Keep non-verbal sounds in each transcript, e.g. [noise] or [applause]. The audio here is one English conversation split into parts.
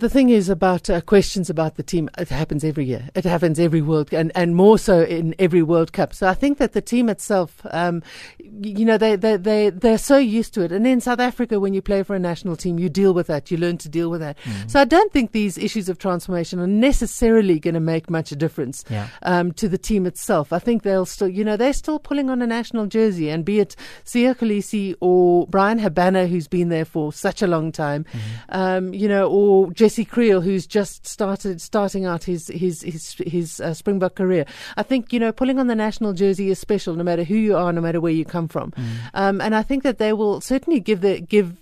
The thing is about uh, questions about the team. It happens every year. It happens every World, and and more so in every World Cup. So I think that the team itself, um, you know, they they they they're so used to it. And in South Africa, when you play for a national team, you deal with that. You learn to deal with that. Mm-hmm. So I don't think these issues of transformation are necessarily going to make much a difference yeah. um, to the team itself. I think they'll still, you know, they're still pulling on a national jersey, and be it Siya Kolisi or Bryan Habana, who's been there for such a long time, mm-hmm. um, you know, or Jesse Kriel, who's just started starting out his his his, his uh, Springbok career. I think you know pulling on the national jersey is special, no matter who you are, no matter where you come from. Mm. Um, and I think that they will certainly give the give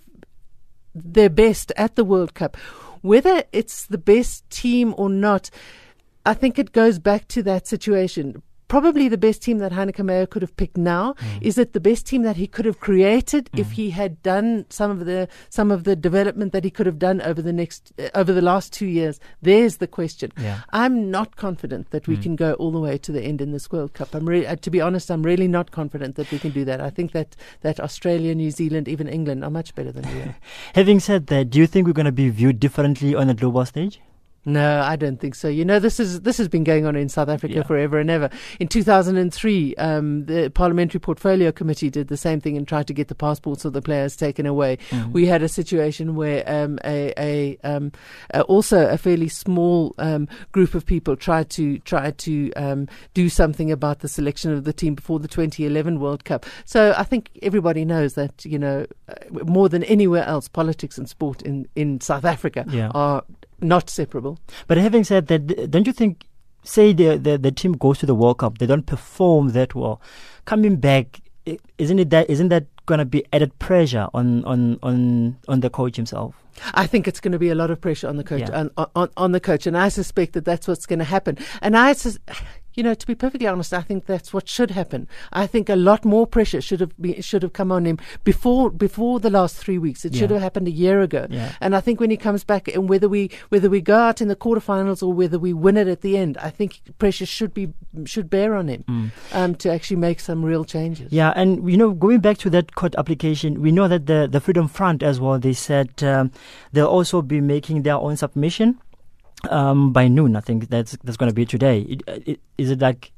their best at the World Cup, whether it's the best team or not. I think it goes back to that situation probably the best team that Heyneke Meyer could have picked now. Mm. Is it the best team that he could have created mm. if he had done some of the some of the development that he could have done over the next uh, over the last two years? There's the question. Yeah. I'm not confident that we mm. can go all the way to the end in this World Cup. I'm re- uh, to be honest, I'm really not confident that we can do that. I think that that Australia, New Zealand, even England are much better than we are. [laughs] Having said that, do you think we're going to be viewed differently on the global stage? No, I don't think so. You know, this is this has been going on in South Africa yeah. forever and ever. In 2003, um, the Parliamentary Portfolio Committee did the same thing and tried to get the passports of the players taken away. Mm-hmm. We had a situation where um, a, a um, uh, also a fairly small um, group of people tried to try to um, do something about the selection of the team before the 2011 World Cup. So I think everybody knows that you know uh, more than anywhere else, politics and sport in in South Africa yeah. are not separable. But having said that, don't you think, say the, the, the team goes to the World Cup, they don't perform that well, coming back, isn't it that isn't that going to be added pressure on, on, on, on the coach himself? I think it's going to be a lot of pressure on the coach, yeah. on, uh, on, on the coach, and I suspect that that's what's going to happen. And I, sus- you know, to be perfectly honest, I think that's what should happen. I think a lot more pressure should have been, should have come on him before before the last three weeks. It yeah. should have happened a year ago. Yeah. And I think when he comes back, and whether we whether we go out in the quarterfinals or whether we win it at the end, I think pressure should be should bear on him mm. um, to actually make some real changes. Yeah, and you know, going back to that court application, we know that the the Freedom Front as well. They said um, they'll also be making their own submission um, by noon. I think that's that's going to be today. It, it, is it like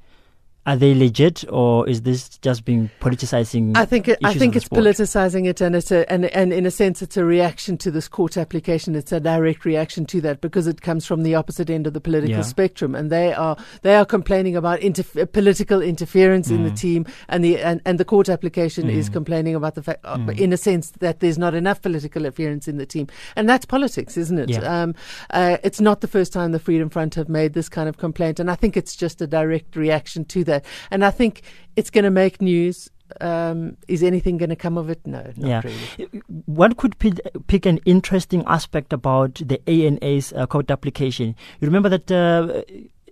are they legit or is this just being politicizing? I think it, I think it's politicizing it, and it's a, and and in a sense it's a reaction to this court application. It's a direct reaction to that because it comes from the opposite end of the political yeah. spectrum, and they are they are complaining about interf- political interference mm. in the mm. team, and the and, and the court application mm. is complaining about the fact, uh, mm. in a sense, that there's not enough political interference in the team, and that's politics, isn't it? Yeah. Um, uh, it's not the first time the Freedom Front have made this kind of complaint, and I think it's just a direct reaction to that that. And I think it's going to make news. Um, is anything going to come of it? No, yeah. Really. One could pick, pick, an interesting aspect about the ANA's uh, court application. You remember that uh,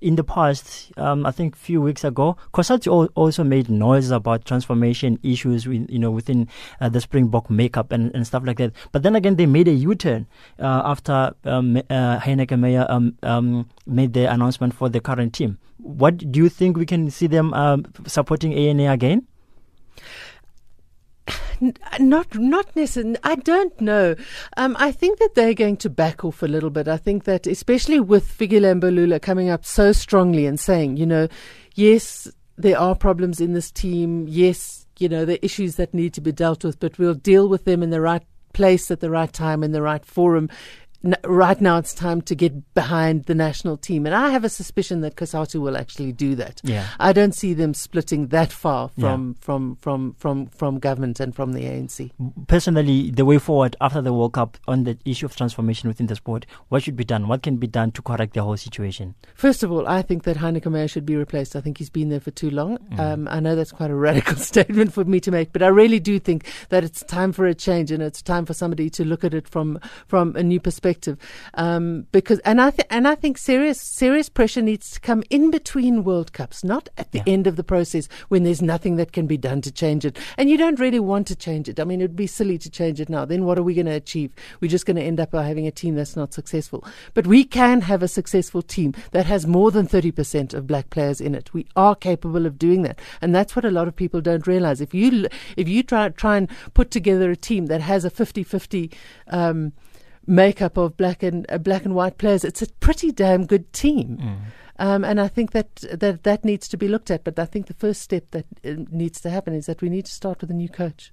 in the past, um, I think a few weeks ago, COSATU also made noise about transformation issues, with, you know, within uh, the Springbok makeup and, and stuff like that. But then again, they made a U-turn uh, after um, uh, Heyneke Meyer um, um, made the announcement for the current team. What do you think we can see them um, supporting ANA again? Not, not necessarily. I don't know. Um, I think that they're going to back off a little bit. I think that, especially with Fikile Mbalula coming up so strongly and saying, you know, yes, there are problems in this team. Yes, you know, there are issues that need to be dealt with, but we'll deal with them in the right place at the right time in the right forum right now it's time to get behind the national team. And I have a suspicion that COSATU will actually do that. Yeah. I don't see them splitting that far from, yeah. from, from, from, from government and from the ANC. Personally, the way forward after the World Cup on the issue of transformation within the sport, what should be done? What can be done to correct the whole situation? First of all, I think that Heyneke Meyer should be replaced. I think he's been there for too long. Mm. Um, I know that's quite a [laughs] radical statement for me to make, but I really do think that it's time for a change and it's time for somebody to look at it from, from a new perspective perspective, um, because and I th- and I think serious serious pressure needs to come in between World Cups, not at the yeah. end of the process when there's nothing that can be done to change it, and you don't really want to change it. I mean, it'd be silly to change it now. Then what are we going to achieve? We're just going to end up by having a team that's not successful. But we can have a successful team that has more than thirty percent of black players in it. We are capable of doing that, and that's what a lot of people don't realize. If you if you try try and put together a team that has a 50-50 um, makeup of black and uh, black and white players, it's a pretty damn good team. Mm. Um, and I think that, that that needs to be looked at. But I think the first step that uh, needs to happen is that we need to start with a new coach.